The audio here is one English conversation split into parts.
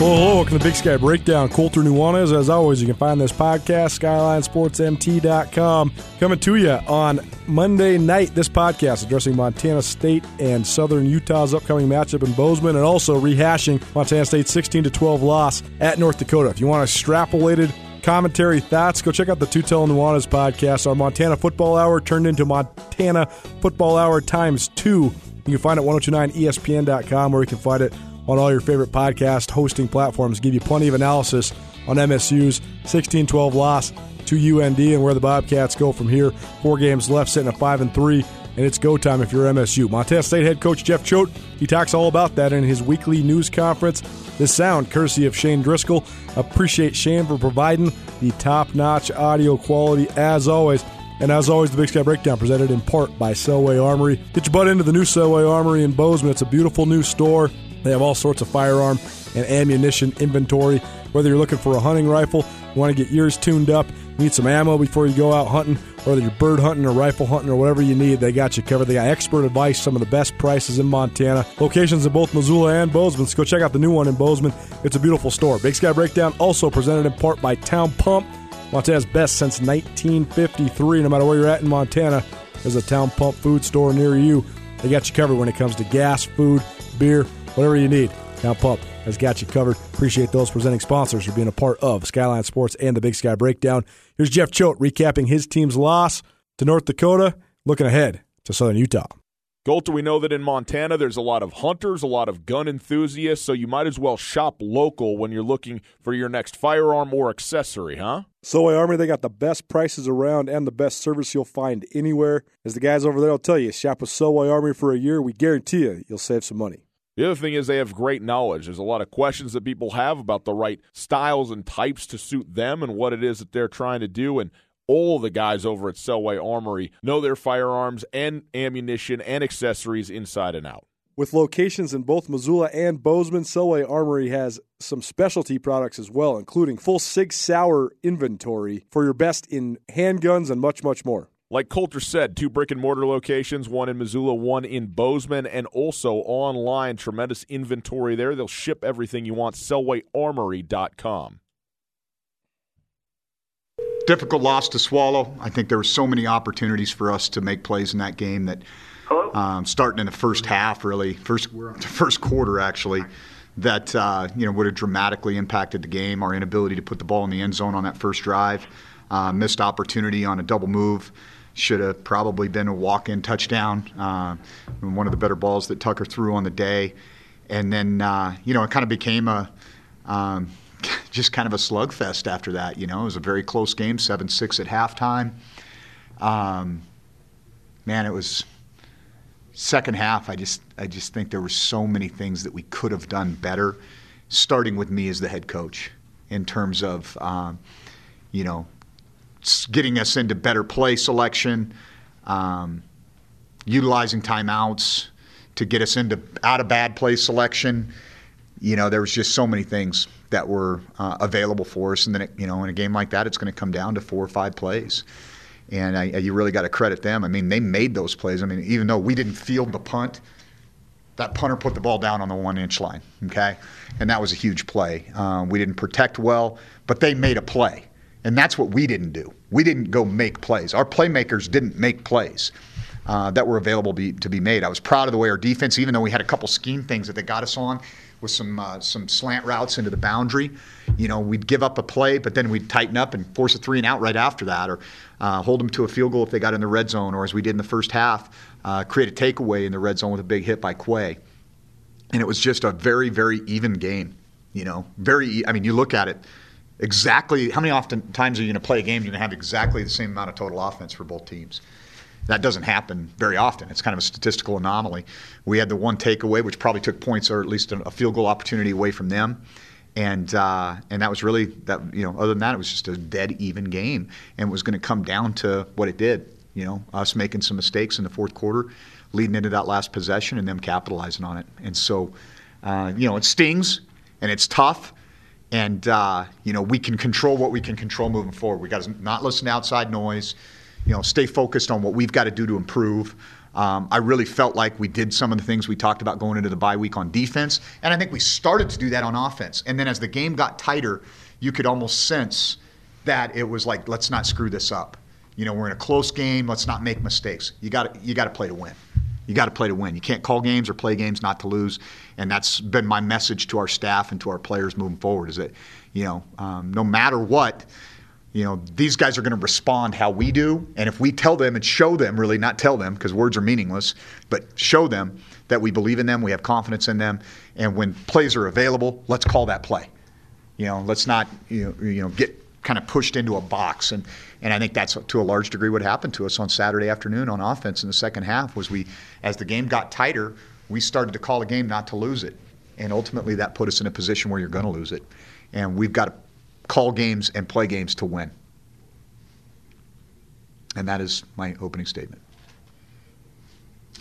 Well, hello, welcome to Big Sky Breakdown. Colter Nuanez. As always, you can find this podcast, SkylineSportsMT.com. Coming to you on Monday night, this podcast addressing Montana State and Southern Utah's upcoming matchup in Bozeman and also rehashing Montana State's 16 12 loss at North Dakota. If you want extrapolated commentary thoughts, go check out the Tutel Nuanez podcast. Our Montana Football Hour turned into Montana Football Hour times two. You can find it at 1029ESPN.com where you can find it on all your favorite podcast hosting platforms. Give you plenty of analysis on MSU's 16 12 loss to UND and where the Bobcats go from here. Four games left, sitting at 5 and 3, and it's go time if you're MSU. Montana State head coach Jeff Choate, he talks all about that in his weekly news conference. This sound, courtesy of Shane Driscoll. Appreciate Shane for providing the top notch audio quality as always. And as always, the Big Sky Breakdown presented in part by Selway Armory. Get your butt into the new Selway Armory in Bozeman. It's a beautiful new store. They have all sorts of firearm and ammunition inventory. Whether you're looking for a hunting rifle, want to get yours tuned up, need some ammo before you go out hunting, whether you're bird hunting or rifle hunting or whatever you need, they got you covered. They got expert advice, some of the best prices in Montana. Locations in both Missoula and Bozeman. So go check out the new one in Bozeman. It's a beautiful store. Big Sky Breakdown also presented in part by Town Pump. Montana's best since 1953. No matter where you're at in Montana, there's a Town Pump food store near you. They got you covered when it comes to gas, food, beer, whatever you need. Town Pump has got you covered. Appreciate those presenting sponsors for being a part of Skyline Sports and the Big Sky Breakdown. Here's Jeff Choate recapping his team's loss to North Dakota, looking ahead to Southern Utah. Colter, we know that in Montana there's a lot of hunters, a lot of gun enthusiasts, so you might as well shop local when you're looking for your next firearm or accessory, huh? Selway Armory, they got the best prices around and the best service you'll find anywhere. As the guys over there will tell you, shop with Selway Armory for a year. We guarantee you, you'll save some money. The other thing is they have great knowledge. There's a lot of questions that people have about the right styles and types to suit them and what it is that they're trying to do. And all the guys over at Selway Armory know their firearms and ammunition and accessories inside and out. With locations in both Missoula and Bozeman, Selway Armory has some specialty products as well, including full Sig Sauer inventory for your best in handguns and much, much more. Like Colter said, two brick and mortar locations, one in Missoula, one in Bozeman, and also online. Tremendous inventory there. They'll ship everything you want. SelwayArmory.com. Difficult loss to swallow. I think there were so many opportunities for us to make plays in that game that, um, starting in the first half, really first first quarter actually, that uh, you know would have dramatically impacted the game. Our inability to put the ball in the end zone on that first drive, uh, missed opportunity on a double move should have probably been a walk-in touchdown. Uh, one of the better balls that Tucker threw on the day, and then uh, you know it kind of became a um, just kind of a slugfest after that. You know, it was a very close game, seven-six at halftime. Um, man, it was second half. I just I just think there were so many things that we could have done better, starting with me as the head coach in terms of um, you know getting us into better play selection, um, utilizing timeouts to get us into out of bad play selection. You know, there was just so many things that were uh, available for us, and then it, you know, in a game like that, it's going to come down to four or five plays. And I, you really got to credit them. I mean, they made those plays. I mean, even though we didn't field the punt, that punter put the ball down on the one inch line, okay? And that was a huge play. Uh, we didn't protect well, but they made a play. And that's what we didn't do. We didn't go make plays. Our playmakers didn't make plays uh, that were available be, to be made. I was proud of the way our defense, even though we had a couple scheme things that they got us on with some uh, some slant routes into the boundary. You know, we'd give up a play, but then we'd tighten up and force a three and out right after that, or uh, hold them to a field goal if they got in the red zone, or as we did in the first half, uh, create a takeaway in the red zone with a big hit by Quay. And it was just a very, very even game. You know, very. I mean, you look at it exactly how many often times are you going to play a game you're going to have exactly the same amount of total offense for both teams? That doesn't happen very often. It's kind of a statistical anomaly. We had the one takeaway which probably took points or at least a field goal opportunity away from them. And uh, and that was really that you know other than that it was just a dead even game. And it was going to come down to what it did you know us making some mistakes in the fourth quarter leading into that last possession and them capitalizing on it. And so uh, you know it stings and it's tough and uh, you know we can control what we can control moving forward. We got to not listen to outside noise. you know, stay focused on what we've got to do to improve. Um, I really felt like we did some of the things we talked about going into the bye week on defense, and I think we started to do that on offense. And then as the game got tighter, you could almost sense that it was like, let's not screw this up. You know, we're in a close game. Let's not make mistakes. You got you got to play to win. You got to play to win. You can't call games or play games not to lose. And that's been my message to our staff and to our players moving forward. Is that, you know, um, no matter what, you know, these guys are going to respond how we do. And if we tell them and show them, really not tell them because words are meaningless, but show them that we believe in them, we have confidence in them, and when plays are available, let's call that play. You know, let's not you know, you know get kind of pushed into a box. And, and I think that's to a large degree what happened to us on Saturday afternoon on offense in the second half was we, as the game got tighter, we started to call a game not to lose it. And ultimately that put us in a position where you're going to lose it. And we've got to call games and play games to win. And that is my opening statement.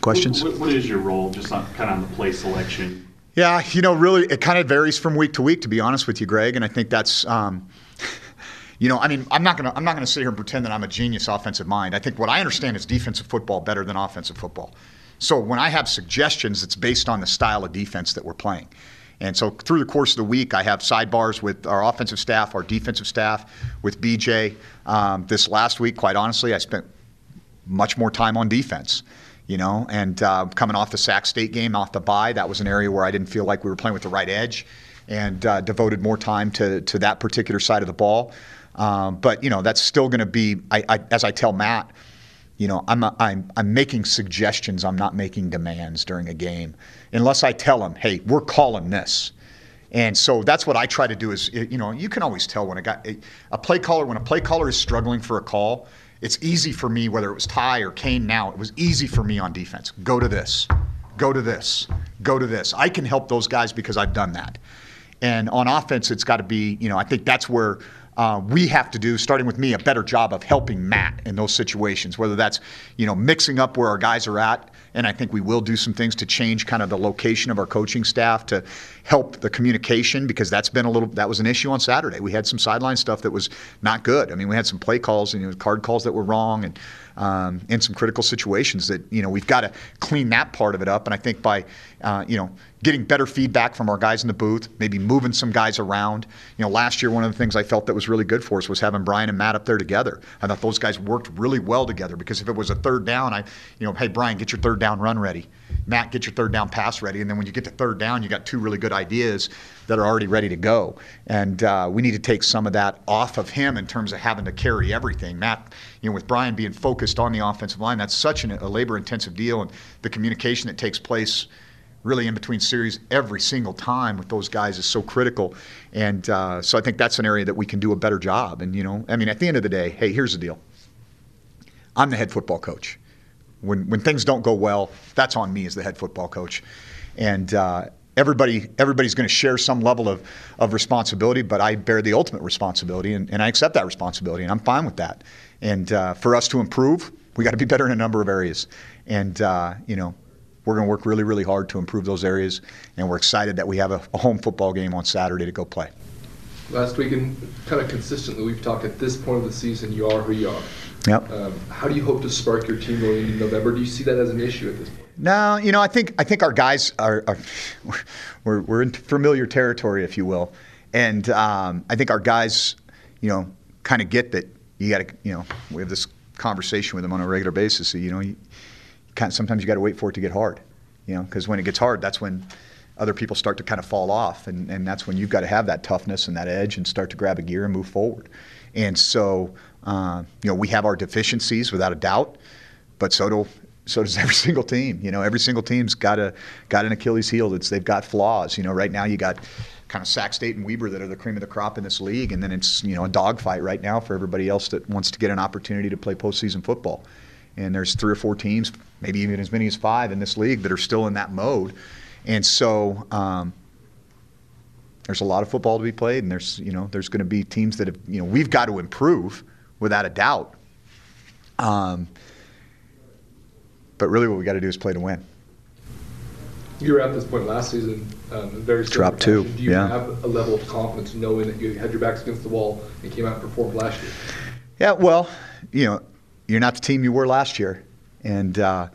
Questions? what, what is your role, just on, kind of on the play selection? Yeah, you know, really, it kind of varies from week to week, to be honest with you, Greg. And I think that's, um, you know, I mean, I'm not gonna I'm not gonna sit here and pretend that I'm a genius offensive mind. I think what I understand is defensive football better than offensive football. So when I have suggestions, it's based on the style of defense that we're playing. And so through the course of the week, I have sidebars with our offensive staff, our defensive staff, with BJ. Um, this last week, quite honestly, I spent much more time on defense. You know, and uh, coming off the Sac State game, off the bye, that was an area where I didn't feel like we were playing with the right edge, and uh, devoted more time to to that particular side of the ball. Um, but you know, that's still going to be. I, I, as I tell Matt, you know, I'm, a, I'm I'm making suggestions. I'm not making demands during a game, unless I tell him, hey, we're calling this. And so that's what I try to do. Is you know, you can always tell when a guy, a play caller, when a play caller is struggling for a call. It's easy for me, whether it was Ty or Kane. Now it was easy for me on defense. Go to this, go to this, go to this. I can help those guys because I've done that. And on offense, it's got to be. You know, I think that's where uh, we have to do, starting with me, a better job of helping Matt in those situations, whether that's, you know, mixing up where our guys are at. And I think we will do some things to change kind of the location of our coaching staff to help the communication because that's been a little, that was an issue on Saturday. We had some sideline stuff that was not good. I mean, we had some play calls and you know, card calls that were wrong and um, in some critical situations that, you know, we've got to clean that part of it up. And I think by, uh, you know, getting better feedback from our guys in the booth, maybe moving some guys around. You know, last year one of the things I felt that was really good for us was having Brian and Matt up there together. I thought those guys worked really well together because if it was a third down, I, you know, hey Brian, get your third down run ready. Matt, get your third down pass ready. And then when you get to third down, you got two really good ideas that are already ready to go. And uh, we need to take some of that off of him in terms of having to carry everything. Matt, you know, with Brian being focused on the offensive line, that's such an, a labor-intensive deal, and the communication that takes place really in between series every single time with those guys is so critical. And uh, so I think that's an area that we can do a better job. And, you know, I mean, at the end of the day, hey, here's the deal I'm the head football coach. When, when things don't go well, that's on me as the head football coach. And uh, everybody everybody's going to share some level of, of responsibility, but I bear the ultimate responsibility, and, and I accept that responsibility, and I'm fine with that. And uh, for us to improve, we got to be better in a number of areas. And uh, you know, we're going to work really, really hard to improve those areas, and we're excited that we have a, a home football game on Saturday to go play. Last week, and kind of consistently, we've talked at this point of the season, you are who you are. Yep. Um, how do you hope to spark your team going into November? Do you see that as an issue at this point? No, you know, I think I think our guys are, are we're, we're in familiar territory, if you will, and um, I think our guys, you know, kind of get that you got to, you know, we have this conversation with them on a regular basis. So, you know, you, kind of, sometimes you got to wait for it to get hard, you know, because when it gets hard, that's when other people start to kind of fall off, and, and that's when you've got to have that toughness and that edge and start to grab a gear and move forward. And so, uh, you know, we have our deficiencies without a doubt, but so do so does every single team. You know, every single team's got a got an Achilles heel. It's they've got flaws. You know, right now you got kind of Sac State and Weber that are the cream of the crop in this league, and then it's you know a dogfight right now for everybody else that wants to get an opportunity to play postseason football. And there's three or four teams, maybe even as many as five in this league that are still in that mode. And so um, there's a lot of football to be played, and there's you know there's going to be teams that have you know we've got to improve without a doubt. Um, but really, what we got to do is play to win. You were at this point last season, um, very drop two. Do you yeah. have a level of confidence knowing that you had your backs against the wall and came out and performed last year? Yeah, well, you know, you're not the team you were last year, and uh,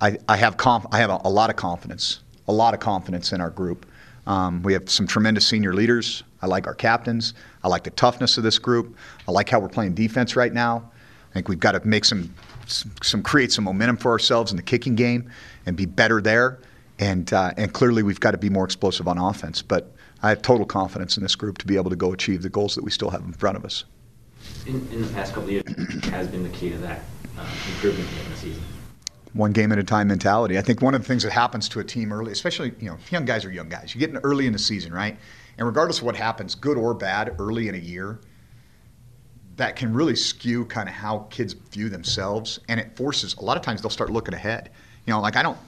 I, I have conf- I have a, a, lot of confidence, a lot of confidence in our group. Um, we have some tremendous senior leaders. I like our captains. I like the toughness of this group. I like how we're playing defense right now. I think we've got to make some, some, some create some momentum for ourselves in the kicking game and be better there. And uh, and clearly we've got to be more explosive on offense. But I have total confidence in this group to be able to go achieve the goals that we still have in front of us. In, in the past couple years, has been the key to that uh, improvement in the season one game at a time mentality. I think one of the things that happens to a team early, especially you know young guys are young guys. You get in early in the season, right? And regardless of what happens, good or bad, early in a year, that can really skew kind of how kids view themselves, and it forces. A lot of times they'll start looking ahead. You know, like I don't.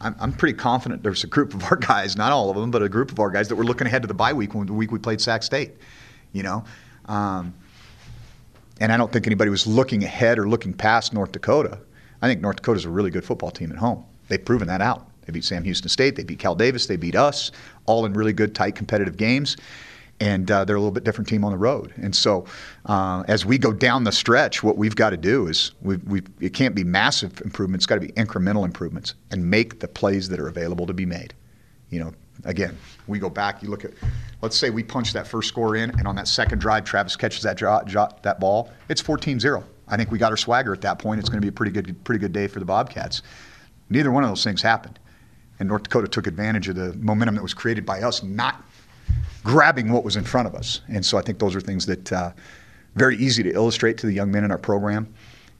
I'm, I'm pretty confident there's a group of our guys, not all of them, but a group of our guys that were looking ahead to the bye week when the week we played Sac State. You know. Um, and I don't think anybody was looking ahead or looking past North Dakota. I think North Dakota is a really good football team at home. They've proven that out. They beat Sam Houston State, they beat Cal Davis, they beat us, all in really good, tight, competitive games. And uh, they're a little bit different team on the road. And so, uh, as we go down the stretch, what we've got to do is we we it can't be massive improvements. It's got to be incremental improvements and make the plays that are available to be made. You know, again, we go back. You look at, let's say we punch that first score in, and on that second drive, Travis catches that that ball. It's 14-0. I think we got our swagger at that point. It's going to be a pretty good, pretty good day for the Bobcats. Neither one of those things happened. And North Dakota took advantage of the momentum that was created by us not grabbing what was in front of us. And so I think those are things that uh, very easy to illustrate to the young men in our program.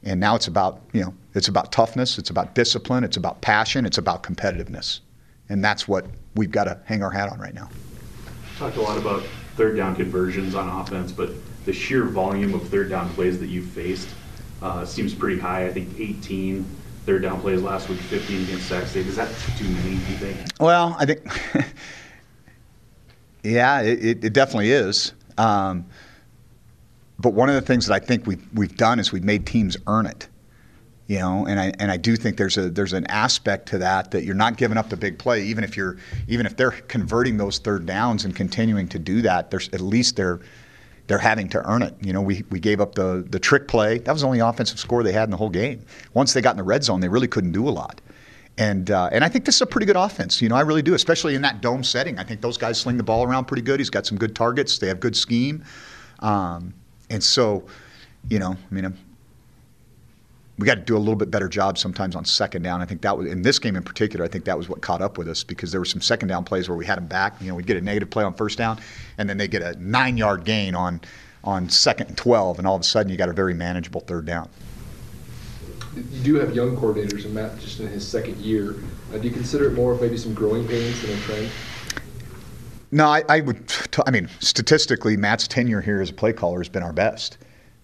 And now it's about, you know, it's about toughness, it's about discipline, it's about passion, it's about competitiveness. And that's what we've got to hang our hat on right now. Talked a lot about third down conversions on offense, but the sheer volume of third down plays that you faced uh, seems pretty high. I think 18 third down plays last week, 15 against Sac State. Is that too many, do you think? Well, I think, yeah, it, it, definitely is. Um, but one of the things that I think we've, we've done is we've made teams earn it. You know, and I and I do think there's a there's an aspect to that that you're not giving up the big play, even if you're even if they're converting those third downs and continuing to do that. There's at least they're they're having to earn it. You know, we, we gave up the, the trick play. That was the only offensive score they had in the whole game. Once they got in the red zone, they really couldn't do a lot. And, uh, and I think this is a pretty good offense. You know, I really do, especially in that dome setting. I think those guys sling the ball around pretty good. He's got some good targets. They have good scheme. Um, and so, you know, I mean, we got to do a little bit better job sometimes on second down. I think that was in this game in particular. I think that was what caught up with us because there were some second down plays where we had them back. You know, we'd get a negative play on first down, and then they get a nine yard gain on on second and twelve, and all of a sudden you got a very manageable third down. You do have young coordinators, and Matt just in his second year. Uh, do you consider it more of maybe some growing pains than a trend? No, I, I would. T- I mean, statistically, Matt's tenure here as a play caller has been our best.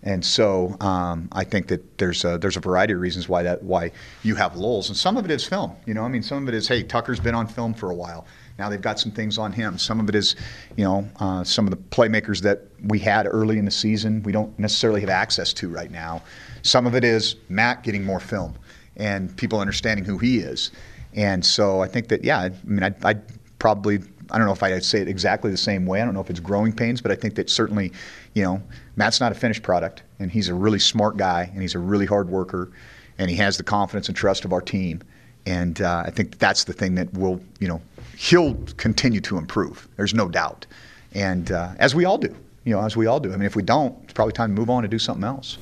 And so um, I think that there's a, there's a variety of reasons why that why you have lulls, and some of it is film. You know, I mean, some of it is hey, Tucker's been on film for a while. Now they've got some things on him. Some of it is, you know, uh, some of the playmakers that we had early in the season we don't necessarily have access to right now. Some of it is Matt getting more film and people understanding who he is. And so I think that yeah, I mean, I, I probably I don't know if I'd say it exactly the same way. I don't know if it's growing pains, but I think that certainly, you know, Matt's not a finished product, and he's a really smart guy, and he's a really hard worker, and he has the confidence and trust of our team. And uh, I think that's the thing that will, you know, he'll continue to improve. There's no doubt. And uh, as we all do, you know, as we all do. I mean, if we don't, it's probably time to move on and do something else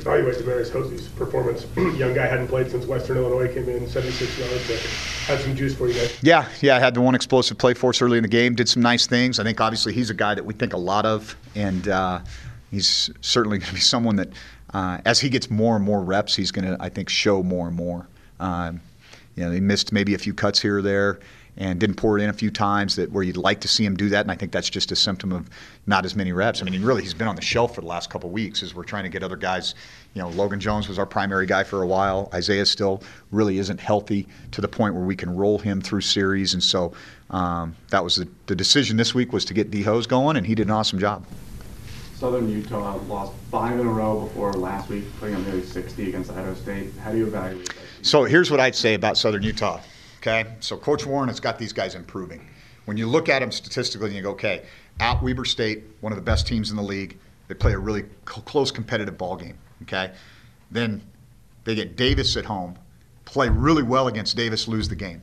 evaluate Demarius Hosey's performance. Young guy hadn't played since Western Illinois came in, 76 yards. Had some juice for you guys. Yeah, yeah. I had the one explosive play for us early in the game. Did some nice things. I think obviously he's a guy that we think a lot of, and uh, he's certainly going to be someone that, uh, as he gets more and more reps, he's going to I think show more and more. Um, you know, he missed maybe a few cuts here or there and didn't pour it in a few times that where you'd like to see him do that. And I think that's just a symptom of not as many reps. I mean, he really he's been on the shelf for the last couple weeks as we're trying to get other guys. You know, Logan Jones was our primary guy for a while. Isaiah still really isn't healthy to the point where we can roll him through series, and so um, that was the, the decision this week was to get D Hose going, and he did an awesome job. Southern Utah lost five in a row before last week, putting up nearly 60 against Idaho State. How do you evaluate that? So here's what I'd say about Southern Utah. Okay, so Coach Warren has got these guys improving. When you look at them statistically, and you go, okay, at Weber State, one of the best teams in the league, they play a really close competitive ball game. Okay, Then they get Davis at home, play really well against Davis, lose the game.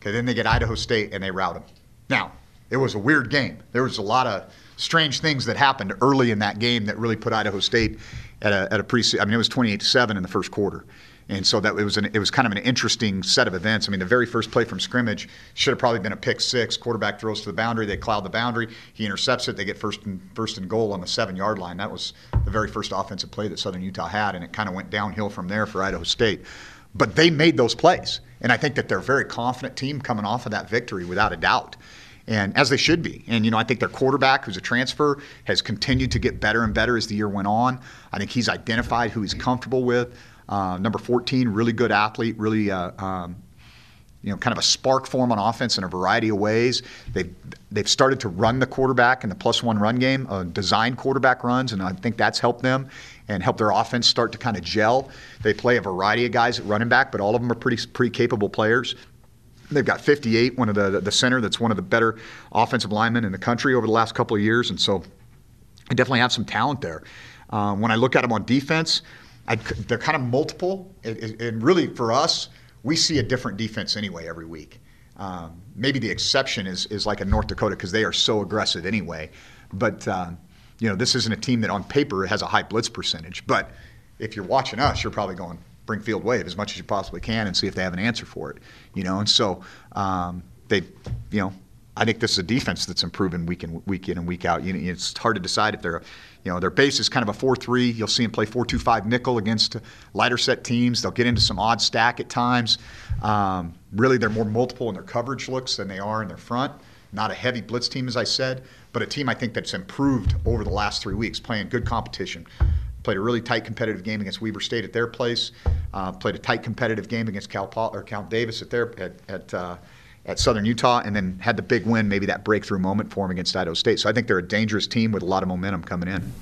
Okay, then they get Idaho State and they rout them. Now, it was a weird game. There was a lot of strange things that happened early in that game that really put Idaho State at a, at a pre. I mean, it was 28 to seven in the first quarter. And so that it was an, it was kind of an interesting set of events. I mean, the very first play from scrimmage should have probably been a pick six. Quarterback throws to the boundary, they cloud the boundary, he intercepts it, they get first and first and goal on the seven yard line. That was the very first offensive play that Southern Utah had, and it kind of went downhill from there for Idaho State. But they made those plays, and I think that they're a very confident team coming off of that victory, without a doubt and as they should be. And you know, I think their quarterback, who's a transfer, has continued to get better and better as the year went on. I think he's identified who he's comfortable with. Uh, number 14, really good athlete, really. Uh, um, you know, kind of a spark for him on offense in a variety of ways. They've they've started to run the quarterback in the plus one run game, uh, design quarterback runs, and I think that's helped them and helped their offense start to kind of gel. They play a variety of guys at running back, but all of them are pretty pretty capable players. They've got 58, one of the the center that's one of the better offensive linemen in the country over the last couple of years, and so I definitely have some talent there. Um, when I look at them on defense, I, they're kind of multiple, and really for us, we see a different defense anyway every week. Um, maybe the exception is is like a North Dakota because they are so aggressive anyway. But uh, you know, this isn't a team that on paper has a high blitz percentage. But if you're watching us, you're probably going, bring field wave as much as you possibly can and see if they have an answer for it. You know, and so um, they, you know, I think this is a defense that's improving week in week in and week out. You know, it's hard to decide if they're, you know, their base is kind of a four-three. You'll see them play four-two-five nickel against lighter set teams. They'll get into some odd stack at times. Um, really, they're more multiple in their coverage looks than they are in their front. Not a heavy blitz team, as I said, but a team I think that's improved over the last three weeks, playing good competition played a really tight competitive game against Weber State at their place. Uh, played a tight competitive game against Cal or Cal Davis at their at at, uh, at Southern Utah, and then had the big win, maybe that breakthrough moment for him against Idaho State. So I think they're a dangerous team with a lot of momentum coming in.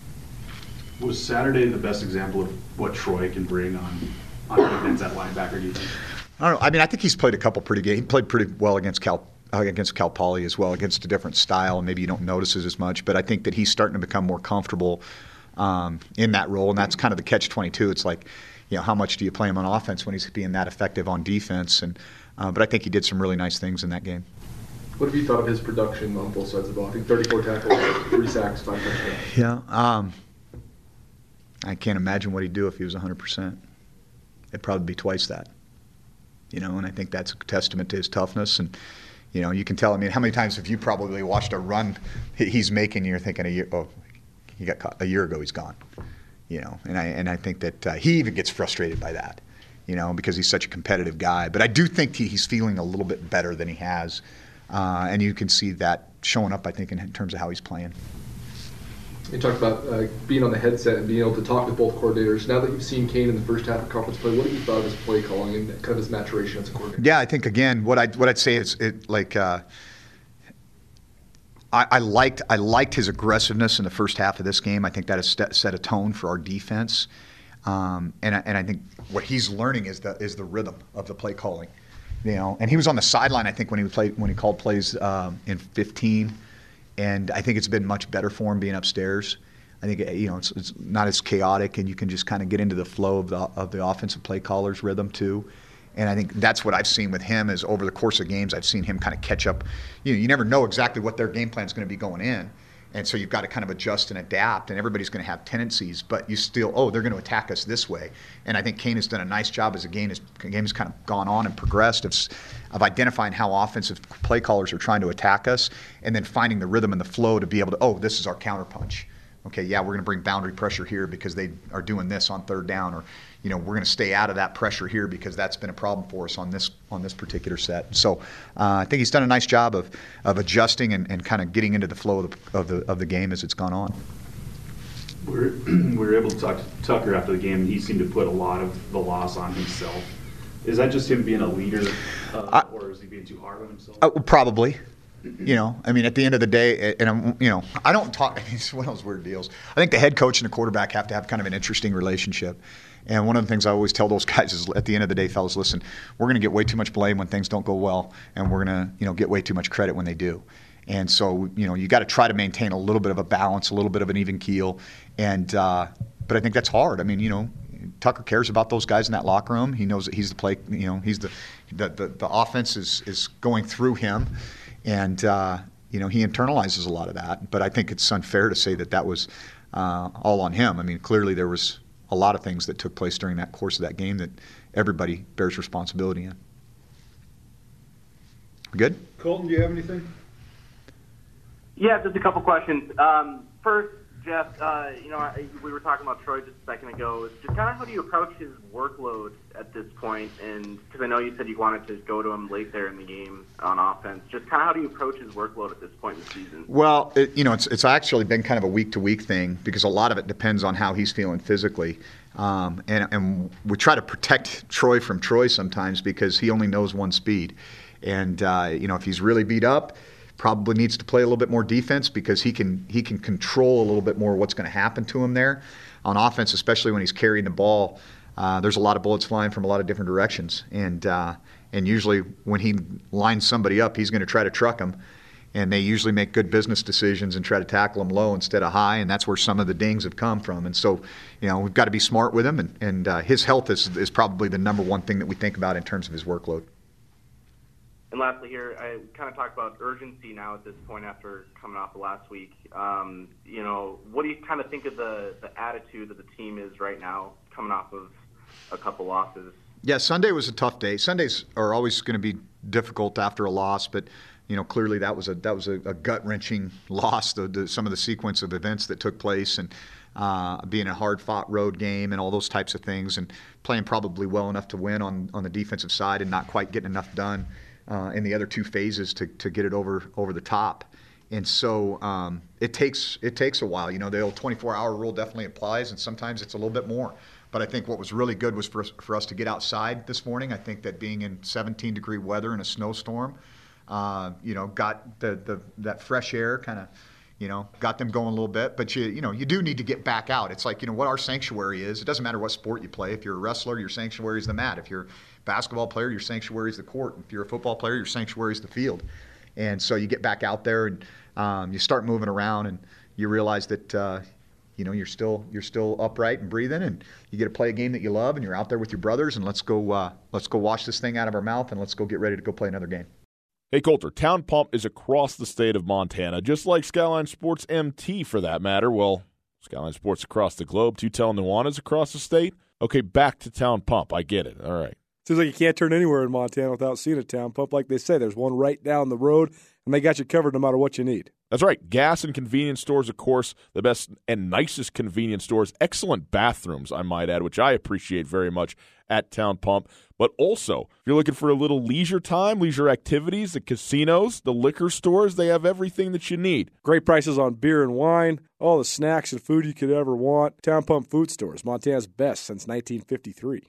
Was Saturday the best example of what Troy can bring on on defense at linebacker? Do you think? I don't know. I mean, I think he's played a couple pretty games. He played pretty well against Cal uh, against Cal Poly as well, against a different style, and maybe you don't notice it as much. But I think that he's starting to become more comfortable um, in that role, and that's kind of the catch twenty two. It's like, you know, how much do you play him on offense when he's being that effective on defense? And uh, but I think he did some really nice things in that game. What have you thought of his production on both sides of the ball? I think 34 tackles, three sacks, five touchdowns. Yeah, um, I can't imagine what he'd do if he was 100 percent. It'd probably be twice that. You know, and I think that's a testament to his toughness and you know, you can tell. I mean, how many times have you probably watched a run he's making? And you're thinking, a year, oh, he got caught a year ago. He's gone. You know, and I and I think that uh, he even gets frustrated by that. You know, because he's such a competitive guy. But I do think he, he's feeling a little bit better than he has, uh, and you can see that showing up. I think in terms of how he's playing. You talked about uh, being on the headset and being able to talk with both coordinators. Now that you've seen Kane in the first half of conference play, what have you thought of his play calling and kind of his maturation as a coordinator? Yeah, I think again, what I what I'd say is it like. I, I, liked I liked his aggressiveness in the first half of this game. I think that has set a tone for our defense, um, and I, and I think what he's learning is the is the rhythm of the play calling, you know. And he was on the sideline I think when he played when he called plays um, in 15, and I think it's been much better for him being upstairs. I think you know it's, it's not as chaotic, and you can just kind of get into the flow of the of the offensive play caller's rhythm too. And I think that's what I've seen with him is over the course of games, I've seen him kind of catch up. You know, you never know exactly what their game plan is going to be going in. And so you've got to kind of adjust and adapt, and everybody's going to have tendencies, but you still, oh, they're going to attack us this way. And I think Kane has done a nice job as the game has, game has kind of gone on and progressed of, of identifying how offensive play callers are trying to attack us, and then finding the rhythm and the flow to be able to, oh, this is our counterpunch. Okay, yeah, we're going to bring boundary pressure here because they are doing this on third down, or you know, we're going to stay out of that pressure here because that's been a problem for us on this on this particular set. So uh, I think he's done a nice job of, of adjusting and, and kind of getting into the flow of the, of the of the game as it's gone on. We were, we were able to talk to Tucker after the game, and he seemed to put a lot of the loss on himself. Is that just him being a leader, uh, I, or is he being too hard on himself? Uh, probably. You know, I mean, at the end of the day, and I'm, you know, I don't talk. It's one of those weird deals. I think the head coach and the quarterback have to have kind of an interesting relationship. And one of the things I always tell those guys is, at the end of the day, fellas, listen, we're going to get way too much blame when things don't go well, and we're going to, you know, get way too much credit when they do. And so, you know, you got to try to maintain a little bit of a balance, a little bit of an even keel. And uh, but I think that's hard. I mean, you know, Tucker cares about those guys in that locker room. He knows that he's the play. You know, he's the the the, the offense is is going through him, and uh, you know he internalizes a lot of that. But I think it's unfair to say that that was uh, all on him. I mean, clearly there was a lot of things that took place during that course of that game that everybody bears responsibility in. Good. Colter, do you have anything? Yeah, just a couple questions. Um, first, Jeff, uh, you know, we were talking about Troy just a second ago. Just kind of how do you approach his workload at this point? And because I know you said you wanted to go to him late there in the game on offense. Just kind of how do you approach his workload at this point in the season? Well, it, you know, it's it's actually been kind of a week to week thing because a lot of it depends on how he's feeling physically. Um, and, and we try to protect Troy from Troy sometimes because he only knows one speed. And uh, you know, if he's really beat up probably needs to play a little bit more defense because he can he can control a little bit more what's going to happen to him there on offense, especially when he's carrying the ball. Uh, there's a lot of bullets flying from a lot of different directions, and uh, and usually when he lines somebody up, he's going to try to truck them, and they usually make good business decisions and try to tackle them low instead of high, and that's where some of the dings have come from. And so, you know, we've got to be smart with him, and, and uh, his health is is probably the number one thing that we think about in terms of his workload. And lastly, here I kind of talk about urgency now at this point after coming off the last week. Um, you know, what do you kind of think of the the attitude that the team is right now, coming off of a couple losses? Yeah, Sunday was a tough day. Sundays are always going to be difficult after a loss, but you know clearly that was a that was a, a gut wrenching loss. The, the, some of the sequence of events that took place and. Uh, being a hard fought road game and all those types of things, and playing probably well enough to win on, on the defensive side and not quite getting enough done uh, in the other two phases to, to get it over over the top. And so um, it takes it takes a while. You know, the old 24-hour rule definitely applies, and sometimes it's a little bit more. But I think what was really good was for us, for us to get outside this morning. I think that being in 17 degree weather in a snowstorm, uh, you know, got the, the that fresh air kind of you know, got them going a little bit. But you, you know, you do need to get back out. It's like you know what our sanctuary is. It doesn't matter what sport you play. If you're a wrestler, your sanctuary is the mat. If you're basketball player, your sanctuary is the court. If you're a football player, your sanctuary is the field. And so you get back out there and um, you start moving around, and you realize that. Uh, you know you're still you're still upright and breathing and you get to play a game that you love and you're out there with your brothers and let's go uh, let's go wash this thing out of our mouth and let's go get ready to go play another game Hey, Colter, Town Pump is across the state of Montana, just like Skyline Sports MT for that matter. Well, Skyline Sports across the globe, Tutel Nuanez across the state. Okay, back to Town Pump. I get it. All right. Seems like you can't turn anywhere in Montana without seeing a Town Pump. Like they say, there's one right down the road, and they got you covered no matter what you need. That's right. Gas and convenience stores, of course, the best and nicest convenience stores. Excellent bathrooms, I might add, which I appreciate very much at Town Pump. But also, if you're looking for a little leisure time, leisure activities, the casinos, the liquor stores, they have everything that you need. Great prices on beer and wine, all the snacks and food you could ever want. Town Pump Food Stores, Montana's best since 1953.